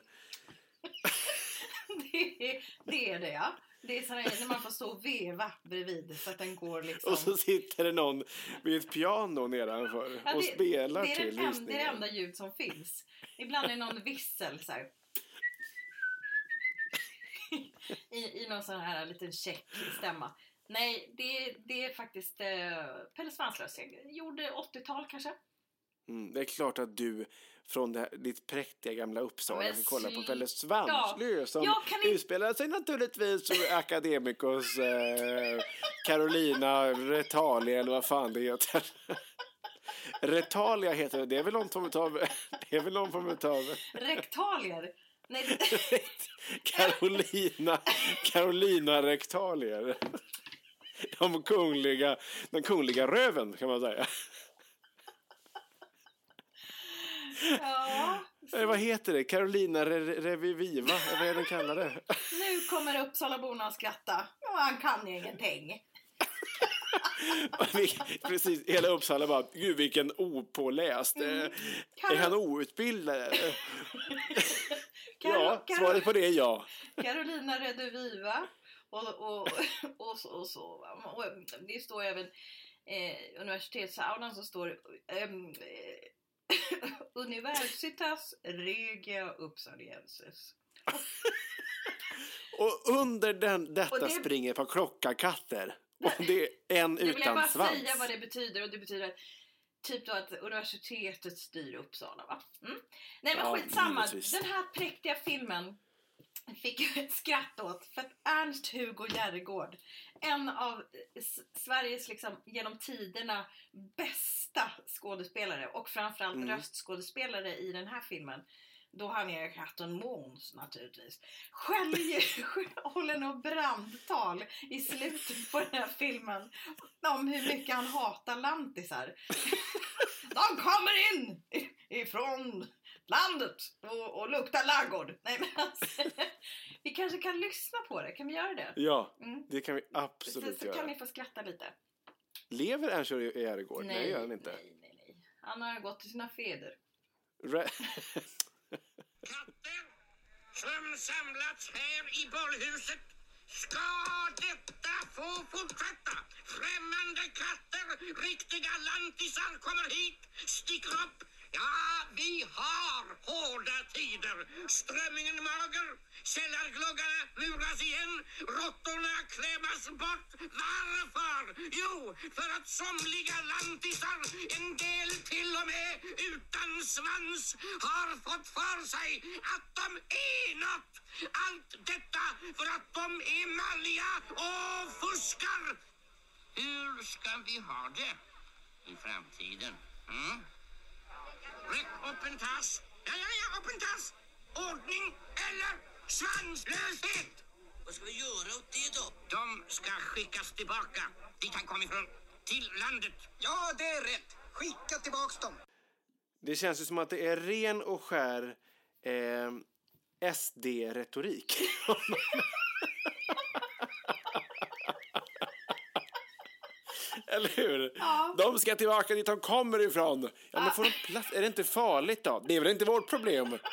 Det, är, det är det ja. Det är sådär när man får stå och veva bredvid så att den går liksom. Och så sitter det någon vid ett piano nedanför Ja, och det- spelar det är till den Det är det enda ljud som finns. Ibland är det någon vissel så här. I, I någon sån här liten check stämma. Nej, det, det är faktiskt eh, Pelle Svanslös. Gjorde 80-tal kanske. Mm, det är klart att du från det här, ditt präktiga gamla Uppsala Men kolla på Pelle Svanslös som Jag kan inte- utspelar sig naturligtvis som Akademikos eh, Carolina Retalia eller vad fan det heter. Retalia heter det. Det är väl någon form av... Det är väl någon form av... Rektalier. Nej, *laughs* Carolina, Carolina rektalier. De kungliga, den kungliga röven kan man säga. Ja. Eh, vad heter det? Carolina re, reviviva? Vad är den kallade? *laughs* Nu kommer Uppsalaborna att skratta. Ja, han kan ju ingenting. *laughs* Precis, hela Uppsala bara, gud vilken opåläst. Mm. Eh, Karo- Är han outbildad? eller?" *laughs* Karo- ja, svaret på det är ja. Carolina Rediviva och, och, och, så, och så. Och det står även eh, universitetsaulan så står det eh, *laughs* Universitas Regia Uppsaliensis. *laughs* Och under den, detta det- springer ett par klockarkatter. Och det är en Jag vill utan bara svans. säga vad det betyder och det betyder att Typ då att universitetet styr Uppsala va? Mm. Nej men Ja, skitsamma, den här präktiga filmen fick jag *laughs* ett skratt åt för att Ernst-Hugo Järegård, en av Sveriges liksom genom tiderna bästa skådespelare och framförallt Mm. röstskådespelare i den här filmen då han är katten Måns naturligtvis. Håller *laughs* något brandtal i slutet på den här filmen om hur mycket han hatar lantisar. *laughs* De kommer in ifrån landet och, och luktar laggård. Nej, men alltså, vi kanske kan lyssna på det, kan vi göra det? Ja, Mm. det kan vi Så, absolut så göra. kan ni få skratta lite. Lever Ernst Järegård? Nej, det gör han inte. nej, nej, nej. Han har gått till sina fäder. Re- *laughs* Katter som samlats här i bollhuset. Ska detta få fortsätta? Främmande katter, riktiga lantisar kommer hit, sticker upp. Ja, vi har hårda tider. Strömmingen mager, källargluggarna muras igen, råttorna klämmas bort. Varför? Jo, för att somliga lantisar, en del till och med utan svans, har fått för sig att de är något. Allt detta för att de är malliga och fuskar. Hur ska vi ha det i framtiden? Mm? Räck upp en tass. Ja, ja, ja, upp en tass. Ordning eller svanslöshet. Vad ska vi göra åt det då? De ska skickas tillbaka dit han kom ifrån. Till landet. Ja, det är rätt. Skicka tillbaks dem. Det känns ju som att det är ren och skär eh, SD-retorik. *laughs* Eller hur? Ja. De ska tillbaka dit de kommer ifrån. Ja, men får de plats? Är det inte farligt då? Det är väl inte vårt problem? *laughs*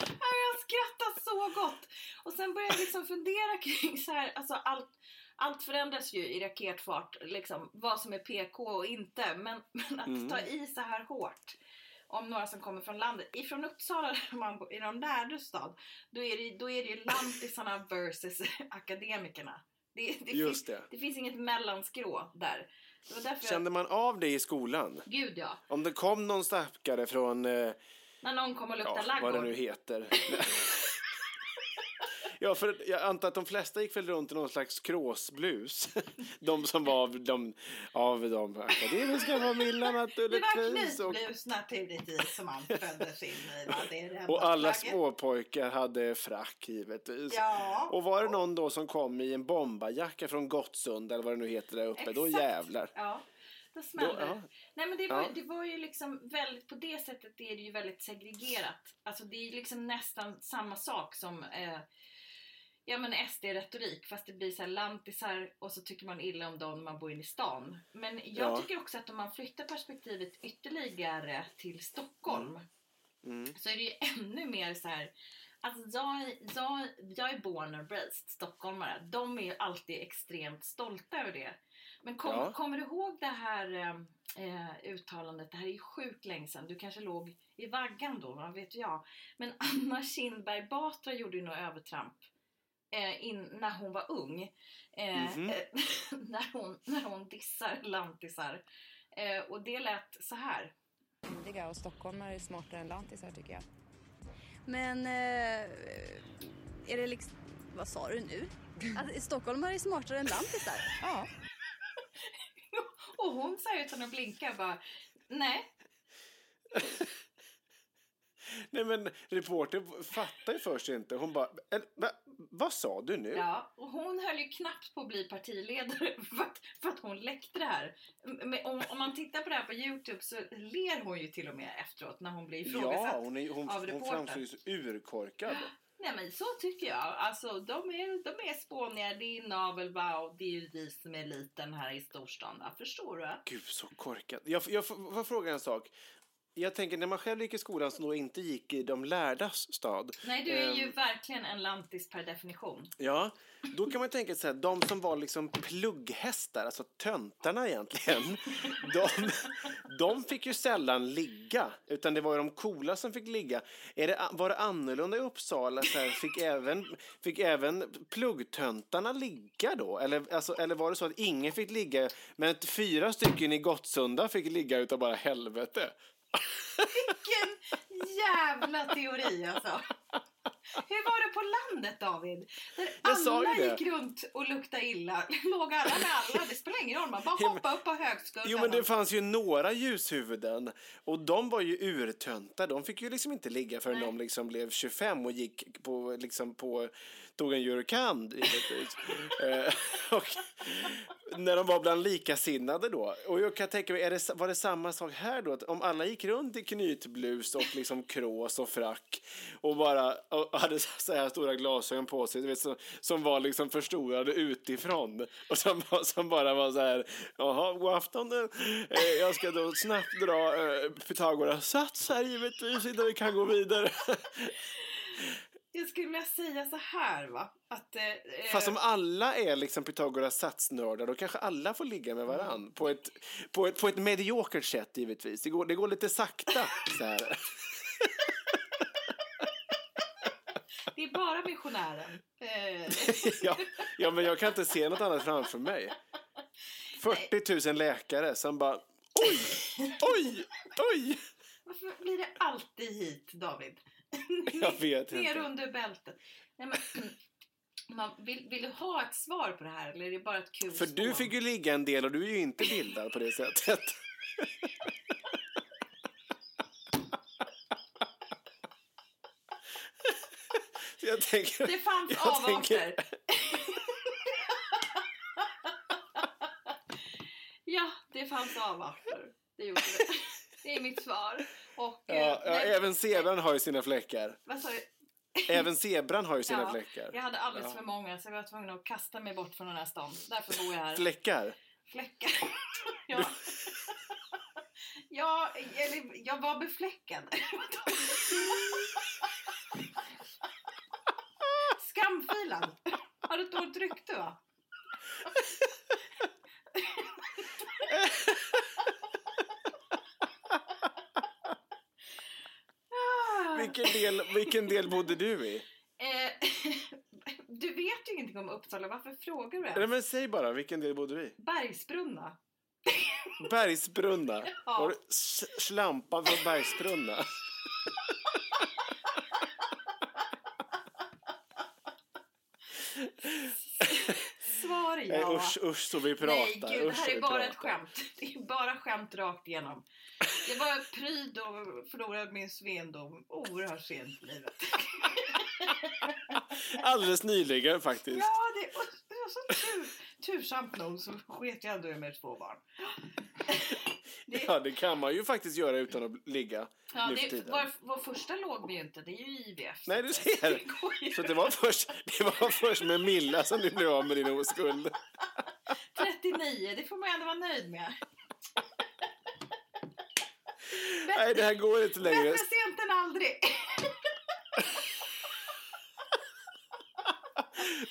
Ja, Jag skrattar så gott! Och sen börjar jag liksom fundera kring så här, alltså allt, allt förändras ju i raketfart, liksom vad som är PK och inte. Men, men att Mm. ta i så här hårt om några som kommer från landet. Ifrån Uppsala, där man bor- i någon lärde stad, då är det, då är det ju lantisarna versus akademikerna. Det, det, Just finns, det. det finns inget mellanskrå där. Kände jag, man av det i skolan? Gud ja, Om det kom någon stackare från, eh, när någon kommer och luktar ja, laggård. vad det nu heter. *laughs* Ja, för jag antar att de flesta gick väl runt i någon slags kråsblus. *laughs* De som var av de, av de akademiska familjerna *laughs* Det var knytblus naturligtvis som man föddes in i. Va? Det är det enda och alla småpojkar hade frack givetvis. Ja. Och var det någon då som kom i en bombarjacka från Gottsund eller vad det nu heter där uppe, då Exakt. jävlar. Ja, då smällde Då- ja. det. Nej men det var, Ja. det var ju liksom väldigt, på det sättet är det ju väldigt segregerat. Alltså det är ju liksom nästan samma sak som eh, Ja men SD-retorik fast det blir så här lantisar och så tycker man illa om dem när man bor inne i stan. Men jag Ja. tycker också att om man flyttar perspektivet ytterligare till Stockholm Mm. så är det ju ännu mer så här. Alltså jag, jag, jag är born and raised stockholmare. De är ju alltid extremt stolta över det. Men kom, Ja. kommer du ihåg det här eh, eh, uttalandet? Det här är ju sjukt länge sedan. Du kanske låg i vaggan då, vad vet jag. Men Anna Kinberg Batra gjorde ju något övertramp. Eh, in, när hon var ung. Eh, Mhm. eh, *laughs* när, hon, när hon dissar lantisar. Eh, och det lät så här. Myndiga och stockholmare är smartare än lantisar tycker jag. Men eh, är det liksom... Vad sa du nu? *laughs* Att stockholmare är smartare än lantisar? Ja. *laughs* Och hon sa utan att blinka bara nej. Nej men reportern fattar ju först inte. Hon bara, "Eller, va, vad sa du nu? Ja, och hon höll ju knappt på att bli partiledare *laughs* för att, för att hon läckte det här. Men om, om man tittar på det här på Youtube så ler hon ju till och med efteråt när hon blir ifrågasatt Ja, hon, är, hon, av hon reportern. framstår ju så urkorkad. *gasps* Nej men så tycker jag. Alltså de är, de är spåniga, det är navel, wow, det är ju vi som är liten här i storstan. Förstår du? Gud, så korkat. Jag, jag får fråga en sak. Jag tänker, när man själv gick i skolan som då inte gick i de lärdas stad. Nej, du är ju ehm, verkligen en lantis per definition. Ja, då kan man tänka sig att de som var liksom plugghästar, alltså töntarna egentligen, *laughs* de, de fick ju sällan ligga, utan det var ju de coola som fick ligga. Är det, var det annorlunda i Uppsala? Så här, fick, även, fick även pluggtöntarna ligga då? Eller, alltså, eller var det så att ingen fick ligga, men fyra stycken i Gottsunda fick ligga utav bara helvete? Vilken jävla teori alltså. Hur var det på landet David? Där alla gick runt och luktade illa. *laughs* Låg alla med alla. Det spelar ingen roll. Man bara hoppa upp på högskuggan. Jo, men det fanns ju några ljushuvuden och de var ju urtönta. De fick ju liksom inte ligga förrän de liksom blev 25 och gick på, liksom på, tog en givetvis. *laughs* Eh, och när de var bland likasinnade då. Och jag kan tänka mig, är det, var det samma sak här då? Att om alla gick runt i knytblus och liksom krås och frack och bara och hade så här stora glasögon på sig, vet, så, som var liksom förstorade utifrån. Och som, som bara var så här, jaha, god afton. Eh, jag ska då snabbt dra eh, Pythagoras sats här givetvis innan vi kan gå vidare. *laughs* Jag skulle vilja säga så här va. Att, eh, Fast om alla är liksom Pythagoras satsnördar då kanske alla får ligga med varann. På ett, på ett, på ett mediokert sätt givetvis. Det går, det går lite sakta så här. *laughs* Det är bara missionären. *laughs* Ja, ja, men jag kan inte se något annat framför mig. 40 000 läkare som bara oj, oj, oj. Varför blir det alltid hit David? *laughs* Jag vet Ner inte. under bältet. Nej, men, *clears throat* man, vill, vill du ha ett svar på det här eller är det bara ett kul För du spån? fick ju ligga en del och du är ju inte bildad på det sättet. *laughs* Så jag tänker, Det fanns jag avarter. Ja, det fanns avarter. Det gjorde det. Det är mitt svar. Och, eh, Ja, ja, nej, även zebran har ju sina fläckar. vad sa du? Även zebran har ju sina Ja, fläckar. Jag hade alldeles Ja. för många så jag var tvungen att kasta mig bort från den här stan. Därför bor jag här. Fläckar? Fläckar. *laughs* ja. ja, eller jag var befläckad. *laughs* Skamfilen. Har du ett dåligt rykte va? Vilken del, vilken del bodde du i? Eh, du vet ju ingenting om Uppsala, varför frågar du Nej, ens? men säg bara, vilken del bodde du i? Bergsbrunna. Bergsbrunna. Ja. Var du s- slampan från Bergsbrunna? Svar Nej, ja. Usch, usch så vi pratar. Nej gud, det usch, här så är bara pratar. ett skämt. *laughs* Det är bara skämt rakt igenom. Jag var pryd och förlorade min svendom oerhört sent i livet. *laughs* Alldeles nyligen faktiskt. Ja, det det var så tur, tursamt nog så sket jag ändå i med två barn. *laughs* Det, Ja, det kan man ju faktiskt göra utan att ligga ja, nu för det, tiden. vår, vår första låg vi ju inte, det är ju IVF. Nej, du ser. det. Så det var, först, det var först med Milla som du blev av med din oskuld. 39, det får man ändå vara nöjd med. *laughs* Nej, det här går inte längre. Bättre sent än aldrig.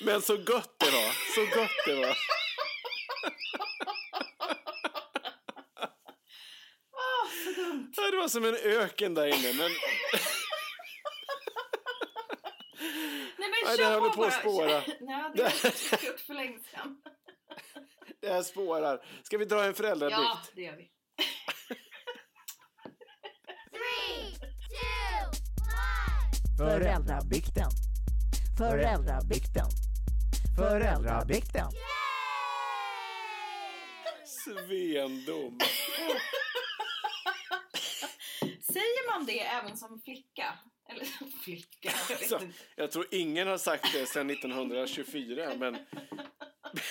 *laughs* Men så gott det var. Så gott det var. *laughs* Åh, så dumt. Det var som en öken där inne. Men Nej men Nej, det håller på att spåra. Ja, det jag gjort för länge sedan. Det här spårar. Ska vi dra en föräldradikt? Ja, det gör vi. *laughs* Föräldrabikten. Föräldrabikten. Föräldrabikten. Svendom. *laughs* Säger man det även som flicka? Eller som flicka? Jag vet Så, inte. jag tror ingen har sagt det sedan 1924, men...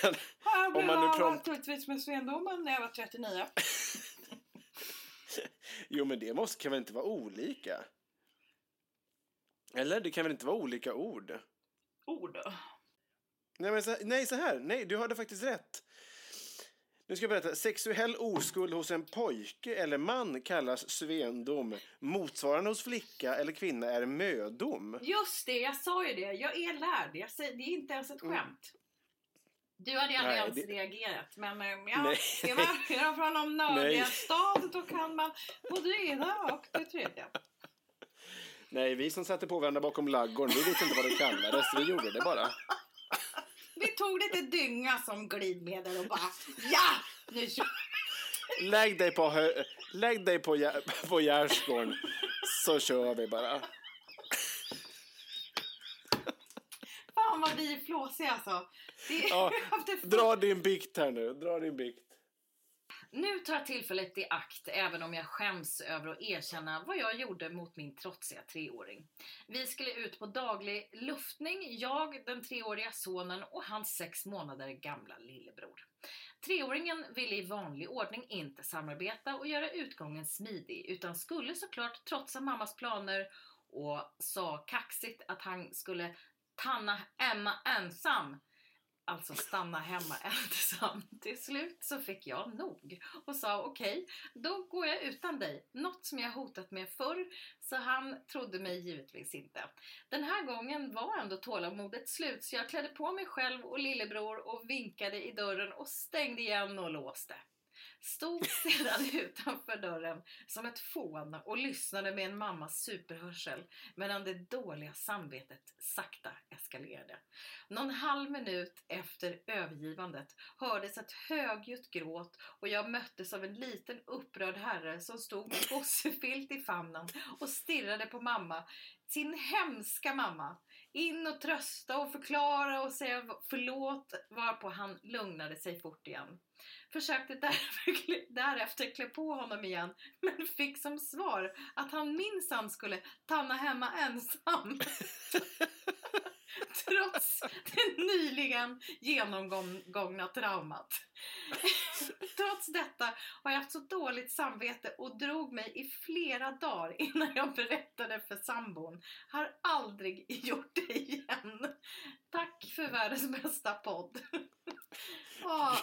men Jag om blev man nu av prompt... naturligtvis med svendomen när jag var 39. *laughs* Jo, men det måste, kan väl inte vara olika? Eller? Det kan väl inte vara olika ord? Ord. Nej, men så, nej, så här. Nej, du hörde faktiskt rätt. Nu ska jag berätta. Sexuell oskuld hos en pojke eller man kallas svendom. Motsvarande hos flicka eller kvinna är mödom. Just det, jag sa ju det. Jag är lärd. Jag säger, det är inte ens ett skämt. Du hade aldrig ens det- reagerat. Men eh, ja, Nej. är *laughs* man från någon Nej. nördig stad då kan man både det ena och det tredje. Nej, vi som satte på varandra bakom laggården, vi visste inte vad det kallades. Vi gjorde det bara. Vi tog lite dynga som glidmedel och bara ja! Nu kör Lägg dig på, hö- lägg dig på, på gärdsgården så kör vi bara. Fan vad vi är flåsiga alltså. Det Ja, *laughs* dra din bikt här nu. Dra din bikt. Nu tar jag tillfället i akt, även om jag skäms över att erkänna vad jag gjorde mot min trotsiga treåring. Vi skulle ut på daglig luftning, jag, den treåriga sonen och hans sex månader gamla lillebror. Treåringen ville i vanlig ordning inte samarbeta och göra utgången smidig, utan skulle såklart trotsa mammas planer och sa kaxigt att han skulle tanna Emma ensam. Alltså stanna hemma *laughs* ensam. Till slut så fick jag nog och sa okej, då går jag utan dig. Något som jag hotat med förr, så han trodde mig givetvis inte. Den här gången var ändå tålamodet slut så jag klädde på mig själv och lillebror och vinkade i dörren och stängde igen och låste. Stod *laughs* sedan utanför dörren som ett fån och lyssnade med en mammas superhörsel medan det dåliga samvetet sakta eskalerade. Någon halv minut efter övergivandet hördes ett högljutt gråt och jag möttes av en liten upprörd herre som stod med gossefilt i famnen och stirrade på mamma, sin hemska mamma. In och trösta och förklara och säga förlåt varpå han lugnade sig fort igen. Försökte därför, *laughs* därefter klä på honom igen men fick som svar att han minsann skulle tanna hemma ensam. *laughs* Trots det nyligen genomgångna traumat. *laughs* Trots detta har jag haft så dåligt samvete och drog mig i flera dagar innan jag berättade för sambon. Har aldrig gjort det igen. Tack för världens bästa podd.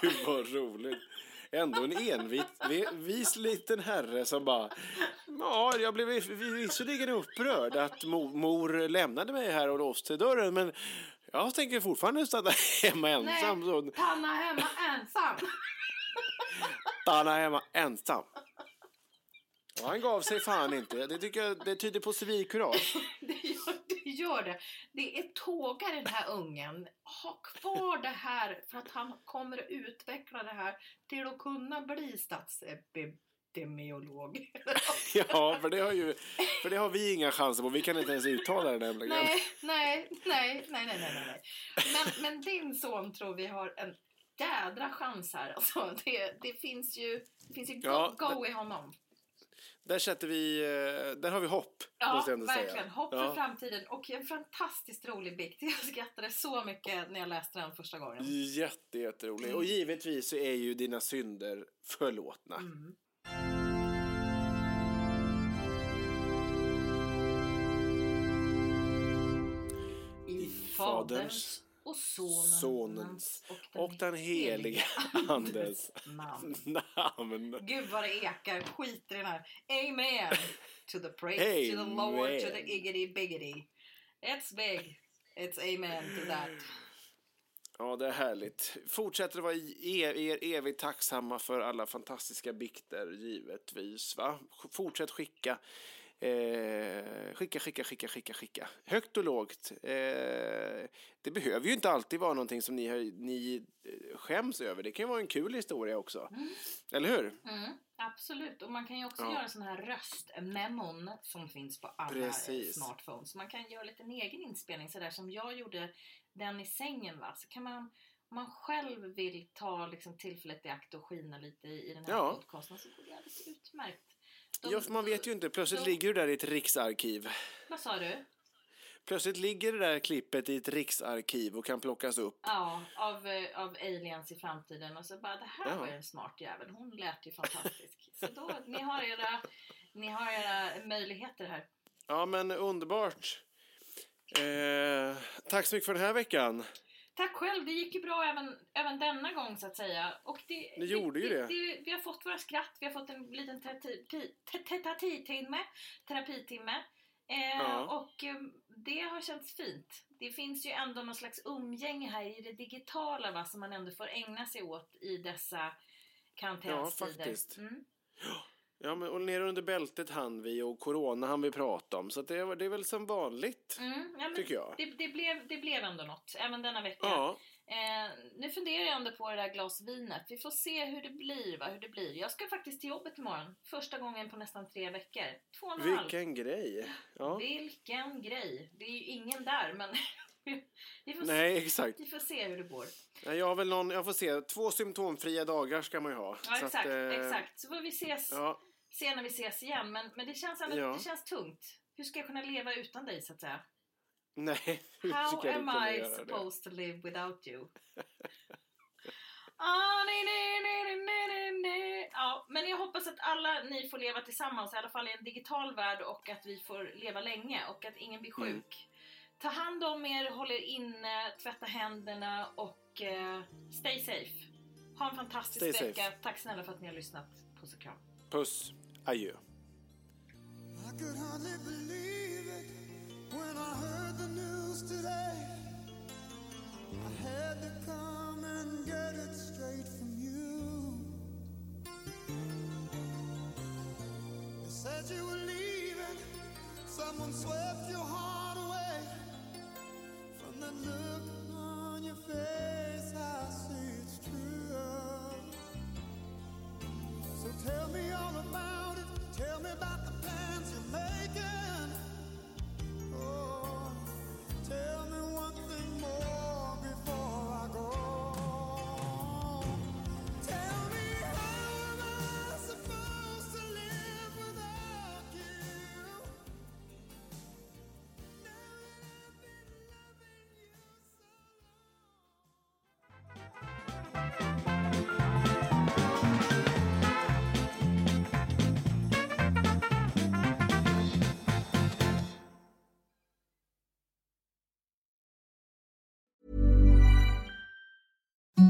Gud vad roligt. Ändå en envis vis liten herre som bara... Ja, jag blev visserligen upprörd att mo, mor lämnade mig här och låste dörren men jag tänker fortfarande stanna hemma ensam. Nej, Så Tanna hemma ensam. stanna hemma ensam. Och han gav sig fan inte. Det tycker jag det tyder på civilkurage. *laughs* Det gör, gör det. Det är tåga den här ungen. Ha kvar det här för att han kommer att utveckla det här till att kunna bli statsepidemiolog. *laughs* Ja, för det har ju för det har vi inga chanser på. Vi kan inte ens uttala det nämligen. nej, nej, nej, nej, nej, nej, nej. Men, men din son tror vi har en jädra chans här. Alltså, det, det finns ju, det finns ju go, Ja, go i honom. Där sätter vi, eh, där har vi hopp. Ja, verkligen. Säga. Hopp för Ja. framtiden och en fantastiskt rolig bikt. *laughs* Jag skrattade så mycket när jag läste den första gången. Jätte, jätterolig. Och givetvis så är ju dina synder förlåtna. Mm. I Faderns och Sonens, Sonens och och den heliga *laughs* Andes namn. namn. Gud vad det ekar skit i den här. Amen to the praise to the Lord to the iggity biggity. It's big. It's amen to that. Ja, det är härligt. Fortsätter att vara e- er evigt tacksamma för alla fantastiska bikter, givetvis. Va? Fortsätt skicka. Eh, skicka, skicka, skicka, skicka, skicka. Högt och lågt. Eh, det behöver ju inte alltid vara någonting som ni, ni eh, skäms över. Det kan ju vara en kul historia också. Eller hur? Mm, absolut, och man kan ju också Ja. göra såna här röstmemon som finns på alla Precis. smartphones. Man kan göra lite en egen inspelning sådär som jag gjorde den i sängen va. Så kan man, om man själv vill ta liksom, tillfället i akt och skina lite i, i den här Ja. podcasten så går det alldeles utmärkt. De- Ja, för man vet ju inte. Plötsligt de- ligger du där i ett riksarkiv. Vad sa du? Plötsligt ligger det där klippet i ett riksarkiv och kan plockas upp. Ja, av, eh, av aliens i framtiden och så bara det här Ja. var ju en smart jävel. Hon lät ju fantastisk. så då, ni har era, ni har era möjligheter här. Ja, men underbart. Eh, tack så mycket för den här veckan. Tack själv, det gick ju bra även, även denna gång så att säga. Och det, Det gjorde ju det. Vi har fått våra skratt, vi har fått en liten terapi- te- terapitimme, terapitimme. Eh, Ja. Och eh, det har känts fint. Det finns ju ändå någon slags umgänge här i det digitala va, som man ändå får ägna sig åt i dessa karantänstider. Ja, faktiskt. Mm. Ja, men, och ner under bältet hann vi och corona hann vi prata om. Så att det, det är väl som vanligt, Mm, ja, tycker jag. Det, det, blev, det blev ändå något, även denna vecka. Ja. Eh, nu funderar jag ändå på det där glas vinet. Vi får se hur det blir. Va? Hur det blir. Jag ska faktiskt till jobbet imorgon. Första gången på nästan tre veckor. Två och en halv. Vilken grej. Ja. Vilken grej. Det är ju ingen där, men *laughs* vi, får Nej, se, exakt. vi får se hur det går. Ja, Jag har väl någon, jag får se, två symptomfria dagar ska man ju ha. Ja, Så exakt. eh, exakt. Så får vi ses, Ja, se när vi ses igen. Men, men det, känns ändå, Ja. det känns tungt. Hur ska jag kunna leva utan dig, så att säga? nej. *laughs* hur How ska am I göra det? supposed to live without you? *laughs* Ah, nej, nej, nej, nej, nej, nej. Ja, men jag hoppas att alla ni får leva tillsammans, i alla fall i en digital värld och att vi får leva länge och att ingen blir Mm. sjuk. Ta hand om er, håll er inne, tvätta händerna och eh, stay safe. Ha en fantastisk Stay safe. vecka. Tack snälla för att ni har lyssnat. Puss och kram. Puss. Adjö. I could hardly believe it when I heard the news today. I had to come and get it straight from you. They said you were leaving, someone swept your heart away. From look on your face, about the